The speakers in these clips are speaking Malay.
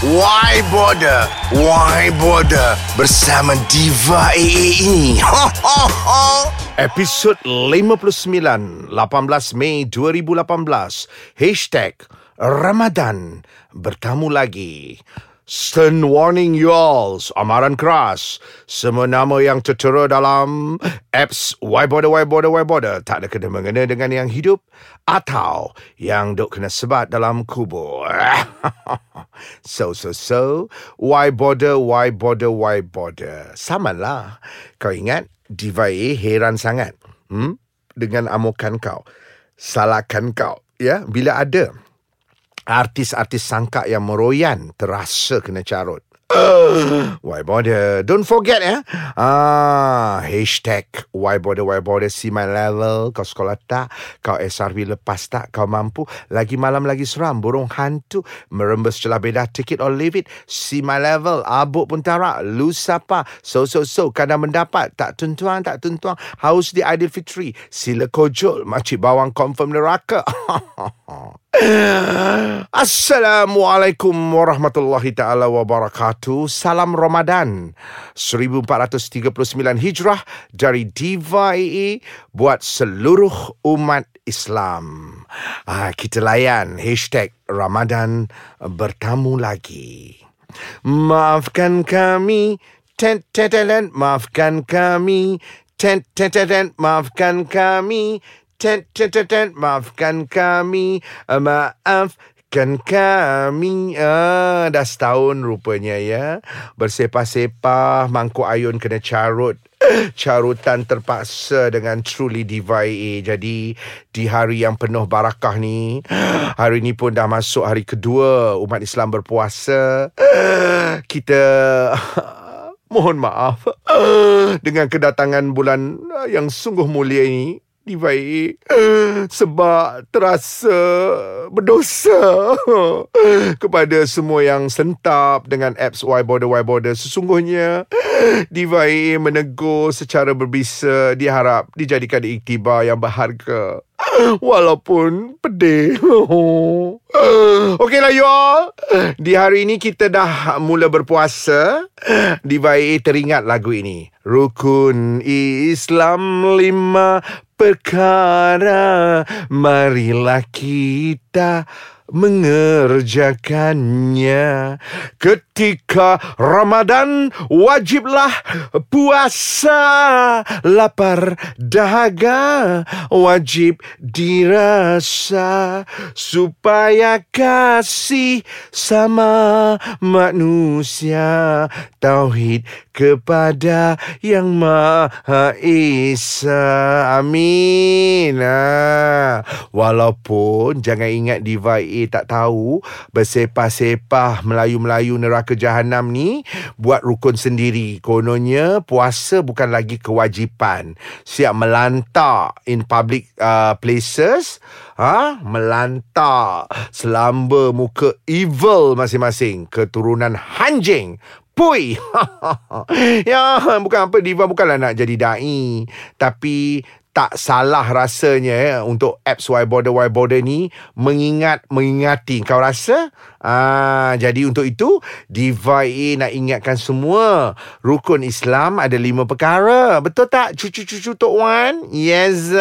Why Border? Why Border? Bersama Diva AA ini. Ho, ho, ho. Episod 59 18 Mei 2018 Hashtag Ramadan Bertamu lagi Stern warning you all Amaran keras Semua nama yang tertera dalam Apps Why Border, Why Border, Why Border Tak ada kena mengena dengan yang hidup Atau Yang duk kena sebat dalam kubur So, so, so Why Border, Why Border, Why Border Sama lah Kau ingat Diva A heran sangat hmm? Dengan amukan kau Salahkan kau Ya, bila ada artis-artis sangka yang meroyan terasa kena carut. Why bother? Don't forget ya. Ah, hashtag why bother, why bother, see my level. Kau sekolah tak? Kau SRB lepas tak? Kau mampu? Lagi malam lagi seram. Burung hantu. Merembes celah beda. Take it or leave it. See my level. Abuk pun tarak. Lu siapa? So, so, so. Kadang mendapat. Tak tuntuang, tak tuntuang. Haus di Aidilfitri. Sila kojol. Makcik bawang confirm neraka. Assalamualaikum warahmatullahi taala wabarakatuh. Salam Ramadan 1439 Hijrah dari AA buat seluruh umat Islam. Ah, kita layan hashtag Ramadan bertamu lagi. Maafkan kami, ten ten ten, maafkan kami, ten ten ten, maafkan kami. Ten, ten, ten, ten, maafkan kami, uh, maafkan kami. Ah, dah setahun rupanya ya. Bersepah-sepah, mangkuk ayun kena carut. Carutan terpaksa dengan truly diva AA. Jadi di hari yang penuh barakah ni, hari ni pun dah masuk hari kedua umat Islam berpuasa. Kita mohon maaf dengan kedatangan bulan yang sungguh mulia ini baik sebab terasa berdosa kepada semua yang sentap dengan apps Y Border Y Border. Sesungguhnya Diva menegur secara berbisa. Diharap dijadikan iktibar yang berharga. Walaupun pedih. Okeylah you all. Di hari ini kita dah mula berpuasa. Diva teringat lagu ini. Rukun Islam lima perkara marilah kita mengerjakannya. Ketika Ramadan wajiblah puasa. Lapar dahaga wajib dirasa. Supaya kasih sama manusia tauhid kepada yang maha esa. Amin. Ah. walaupun jangan ingat diva tak tahu bersepah-sepah Melayu-Melayu neraka jahanam ni buat rukun sendiri. Kononnya puasa bukan lagi kewajipan. Siap melantak in public uh, places, ha? melantak selamba muka evil masing-masing. Keturunan hanjing Pui Ya bukan apa Diva bukanlah nak jadi da'i Tapi tak salah rasanya ya, untuk apps Y Border Y Border ni mengingat mengingati. Kau rasa? Ah jadi untuk itu Diva A nak ingatkan semua. Rukun Islam ada lima perkara. Betul tak? Cucu-cucu tok wan? Yes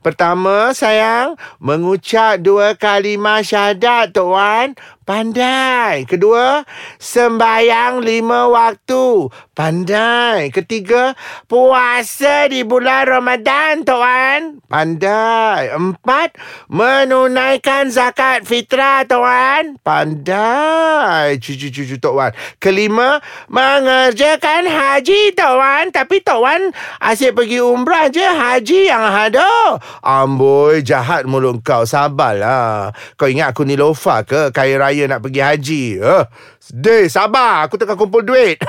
pertama sayang mengucap dua kalimah syahadat tok wan Pandai. Kedua, sembayang lima waktu. Pandai. Ketiga, puasa di bulan Ramadan, tuan. Pandai. Empat, menunaikan zakat fitrah, tuan. Pandai. Cucu-cucu, tuan. Kelima, mengerjakan haji, tuan. Tapi tuan asyik pergi umrah je, haji yang ada. Amboi, jahat mulut kau. Sabarlah. Kau ingat aku ni lofa ke? Kaya raya raya nak pergi haji. Uh, Day, sabar. Aku tengah kumpul duit.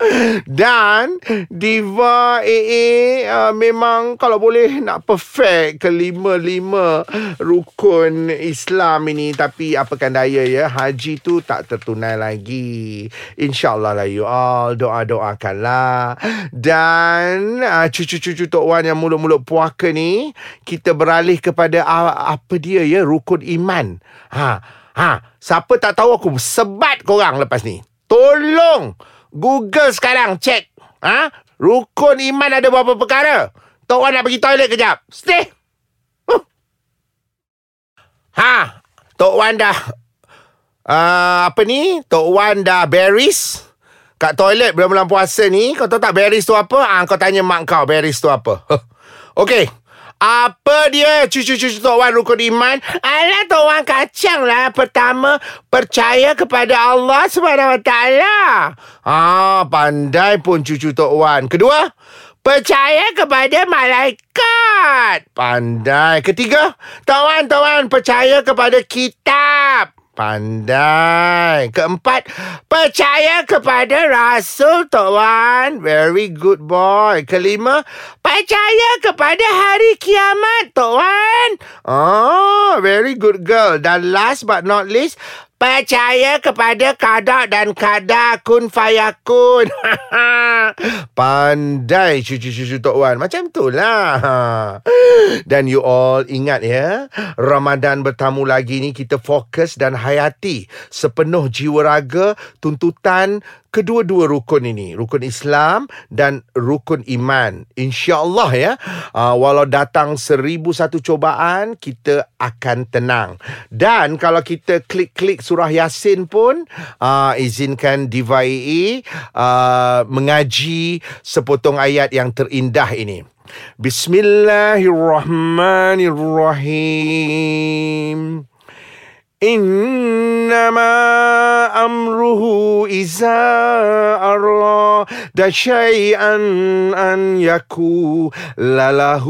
Dan Diva AA uh, memang kalau boleh nak perfect kelima-lima rukun Islam ini. Tapi apakan daya ya. Haji tu tak tertunai lagi. InsyaAllah lah you all. Doa-doakanlah. Dan uh, cucu-cucu Tok Wan yang mulut-mulut puaka ni. Kita beralih kepada uh, apa dia ya. Rukun iman. Ha. Ha, siapa tak tahu aku sebat korang lepas ni. Tolong Google sekarang check. Ha? Rukun iman ada berapa perkara? Tok Wan nak pergi toilet kejap. Stay. Huh. Ha, Tok Wan dah uh, apa ni? Tok Wan dah berries kat toilet bulan-bulan puasa ni. Kau tahu tak berries tu apa? Ah, kau tanya mak kau berries tu apa. Okey. Apa dia cucu-cucu Tok Wan rukun iman? Alah Tok Wan kacang lah. Pertama, percaya kepada Allah SWT. Ah, pandai pun cucu Tok Wan. Kedua, percaya kepada malaikat. Pandai. Ketiga, Tok Wan, Tok Wan, percaya kepada kitab. Pandai. Keempat, percaya kepada Rasul Tok Wan. Very good boy. Kelima, percaya kepada hari kiamat Tok Wan. Oh, very good girl. Dan last but not least, Percaya kepada kadak dan kada kun fayakun. Pandai cucu-cucu Tok Wan. Macam tu lah. Dan you all ingat ya. Ramadan bertamu lagi ni kita fokus dan hayati sepenuh jiwa raga tuntutan kedua-dua rukun ini rukun Islam dan rukun iman. Insyaallah ya uh, walau datang seribu satu cobaan kita akan tenang. Dan kalau kita klik-klik surah yasin pun uh, izinkan Diva EE uh, mengaji sepotong ayat yang terindah ini. Bismillahirrahmanirrahim إنما أمره إذا أراد شيئا أن يكون له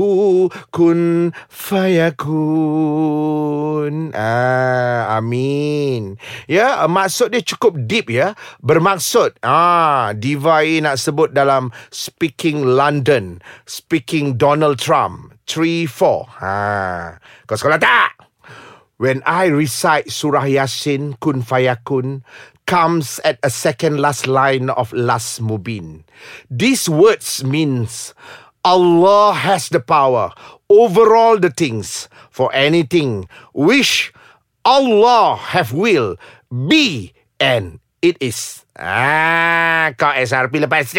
كن فيكون ah, Amin Ya maksud dia cukup deep ya Bermaksud ah, Diva nak sebut dalam Speaking London Speaking Donald Trump 3-4 ha. Kau sekolah tak? when I recite Surah Yasin Kun Fayakun comes at a second last line of Last Mubin. These words means Allah has the power over all the things for anything which Allah have will be and it is. Ah, kau SRP lepas.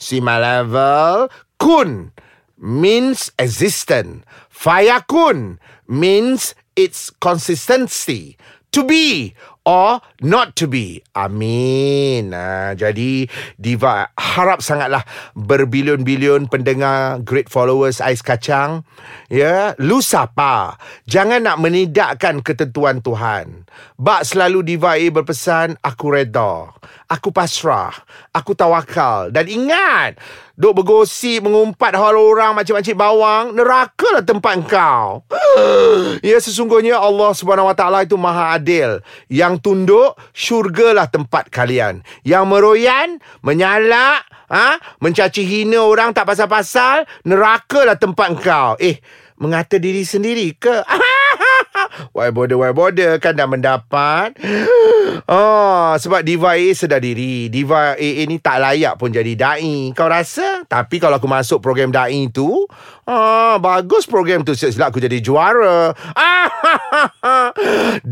See my level. Kun means existent. Fayakun means its consistency to be or not to be. Amin. Ha, jadi Diva harap sangatlah berbilion-bilion pendengar great followers Ais Kacang. Ya, lu siapa? Jangan nak menidakkan ketentuan Tuhan. Bak selalu Diva A berpesan, aku reda. Aku pasrah. Aku tawakal. Dan ingat, duk bergosip, mengumpat hal orang macam-macam bawang, neraka lah tempat kau. ya, sesungguhnya Allah SWT itu maha adil. Yang tunduk, syurgalah tempat kalian. Yang meroyan, menyalak, ha? mencaci hina orang tak pasal-pasal, nerakalah tempat kau. Eh, mengata diri sendiri ke? Why bother, why bother? Kan dah mendapat. Oh, Sebab Diva A sedar diri. Diva A ni tak layak pun jadi da'i. Kau rasa? Tapi kalau aku masuk program da'i tu oh, Bagus program tu Silap aku jadi juara.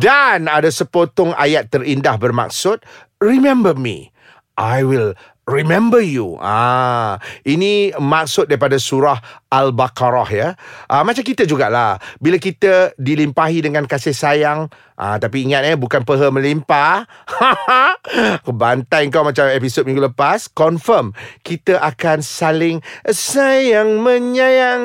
Dan ada sepotong ayat terindah bermaksud Remember me. I will remember you. Ah, ini maksud daripada surah Al-Baqarah ya. Ah, macam kita jugalah. Bila kita dilimpahi dengan kasih sayang, ah, tapi ingat eh bukan peha melimpah. Aku bantai kau macam episod minggu lepas. Confirm kita akan saling sayang menyayang,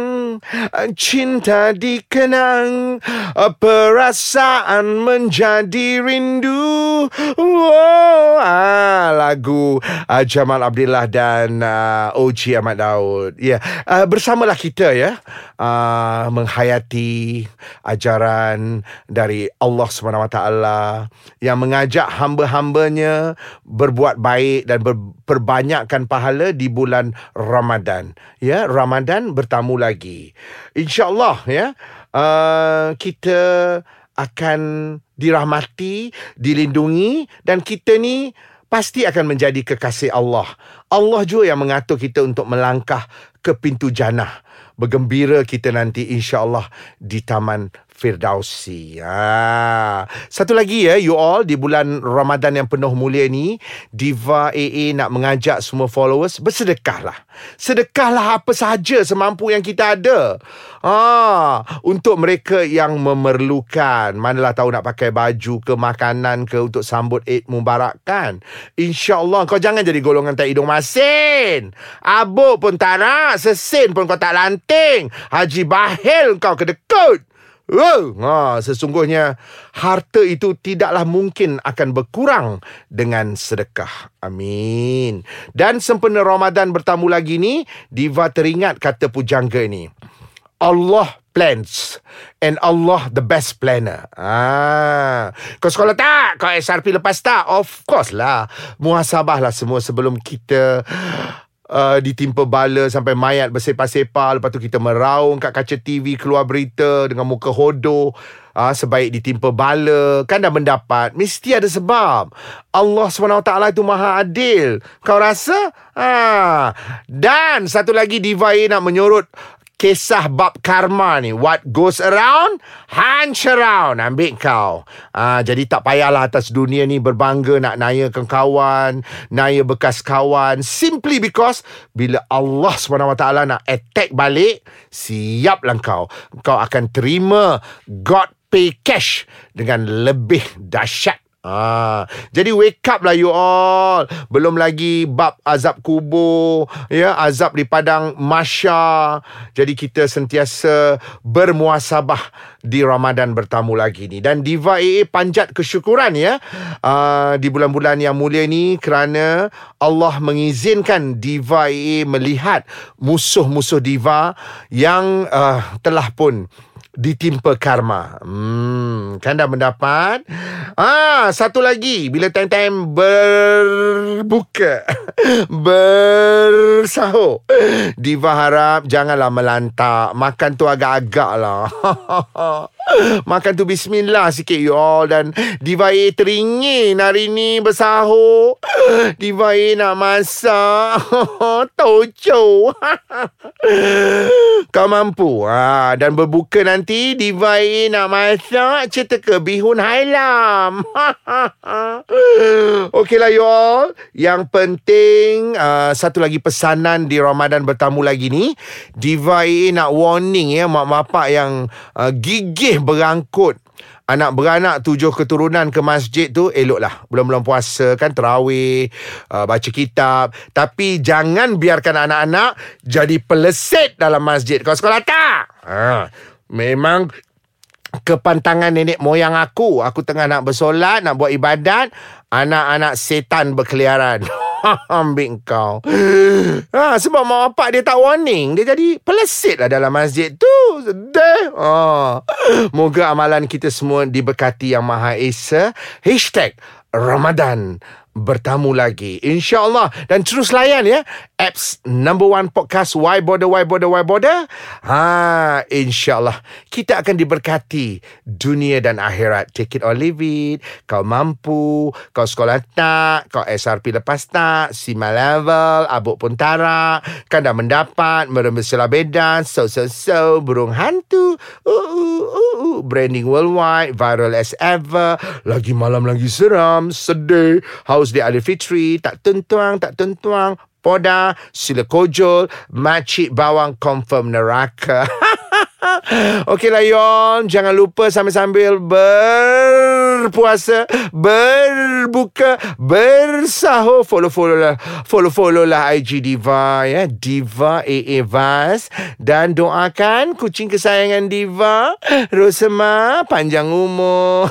cinta dikenang, perasaan menjadi rindu. Wow, ah, lagu ah, Jamal Abdullah dan uh, OG Ahmad Daud. Ya, yeah. uh, bersamalah kita ya uh, menghayati ajaran dari Allah SWT yang mengajak hamba-hambanya berbuat baik dan berperbanyakkan pahala di bulan Ramadan. Ya, Ramadan bertamu lagi. Insya-Allah ya. Uh, kita akan dirahmati, dilindungi dan kita ni pasti akan menjadi kekasih Allah. Allah juga yang mengatur kita untuk melangkah ke pintu jannah bergembira kita nanti insya-Allah di taman Firdausi. Ha. Satu lagi ya, you all di bulan Ramadan yang penuh mulia ni, Diva AA nak mengajak semua followers bersedekahlah. Sedekahlah apa sahaja semampu yang kita ada. Ha, untuk mereka yang memerlukan. Manalah tahu nak pakai baju ke makanan ke untuk sambut Eid Mubarak kan. InsyaAllah kau jangan jadi golongan tak hidung masin. Abuk pun tak nak. Sesin pun kau tak lanting. Haji Bahil kau kedekut. Oh, ha, sesungguhnya harta itu tidaklah mungkin akan berkurang dengan sedekah. Amin. Dan sempena Ramadan bertamu lagi ni, Diva teringat kata pujangga ni. Allah plans and Allah the best planner. Ah, kau sekolah tak? Kau SRP lepas tak? Of course lah. Muhasabah lah semua sebelum kita uh, ditimpa bala sampai mayat bersepah-sepah. Lepas tu kita meraung kat kaca TV keluar berita dengan muka hodoh. Uh, sebaik ditimpa bala. Kan dah mendapat. Mesti ada sebab. Allah SWT itu maha adil. Kau rasa? Ha. dan satu lagi diva nak menyorot kisah bab karma ni. What goes around hunch around. Ambil kau. Ah jadi tak payahlah atas dunia ni berbangga nak nayakan kawan naya bekas kawan. Simply because bila Allah SWT nak attack balik siaplah kau. Kau akan terima God pay cash dengan lebih dahsyat Ah, jadi wake up lah you all. Belum lagi bab azab kubur, ya, azab di padang masya. Jadi kita sentiasa bermuasabah di Ramadan bertamu lagi ni. Dan Diva AA panjat kesyukuran ya. Uh, di bulan-bulan yang mulia ni kerana Allah mengizinkan Diva AA melihat musuh-musuh Diva yang uh, telah pun ditimpa karma. Hmm, kan dah mendapat. Ah, satu lagi bila time-time berbuka, bersahur. Diva harap janganlah melantak. Makan tu agak-agak lah. Makan tu bismillah sikit you all. Dan Diva A teringin hari ni bersahur. Diva A nak masak. Toco Kau mampu? Ha, Dan berbuka nanti Diva A nak masak Cerita ke bihun hailam. Okeylah you all. Yang penting uh, Satu lagi pesanan di Ramadan bertamu lagi ni. Diva A nak warning ya Mak bapak yang uh, gigih boleh berangkut. Anak beranak tujuh keturunan ke masjid tu eloklah. Bulan-bulan puasa kan terawih uh, baca kitab. Tapi jangan biarkan anak-anak jadi peleset dalam masjid. Kau sekolah tak? Ha, memang kepantangan nenek moyang aku. Aku tengah nak bersolat nak buat ibadat. Anak-anak setan berkeliaran ambil kau. Ha, sebab mak bapak dia tak warning. Dia jadi pelesit lah dalam masjid tu. Sedih. Ha. Moga amalan kita semua diberkati yang Maha Esa. Hashtag Ramadan bertamu lagi. Insyaallah. Dan terus layan ya. Apps number one podcast why border why border why border ha insyaallah. Kita akan diberkati dunia dan akhirat. Take it or leave it. Kau mampu kau sekolah tak kau SRP lepas tak sima level abuk pun tarak kan dah mendapat merembes bedan so so so burung hantu. Uh, uh, uh, uh. branding worldwide viral as ever. Lagi malam lagi seram sedih haus Terus dia ada fitri Tak tentuang Tak tentuang Poda Sila kojol Macik bawang Confirm neraka. Okeylah yon. Jangan lupa sambil-sambil Berpuasa Berbuka Bersahur. Follow-follow lah. Follow-follow lah IG Diva ya Diva AA Vas. Dan doakan Kucing kesayangan Diva Rosema Panjang umur.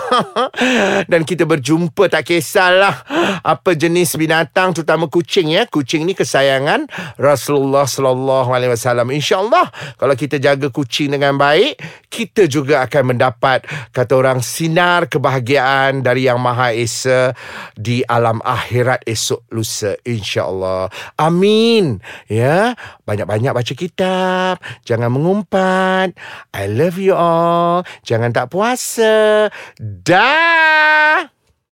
Dan kita berjumpa Tak kisahlah Apa jenis binatang Terutama kucing ya? Kucing ni kesayangan Rasulullah Sallallahu Alaihi Wasallam. InsyaAllah Kalau kita jaga kucing dengan baik Kita juga akan mendapat Kata orang Sinar kebahagiaan Dari Yang Maha Esa Di alam akhirat esok lusa InsyaAllah. Amin. Ya Banyak-banyak baca kitab. Jangan mengumpat. I love you all. Jangan tak puasa. Dah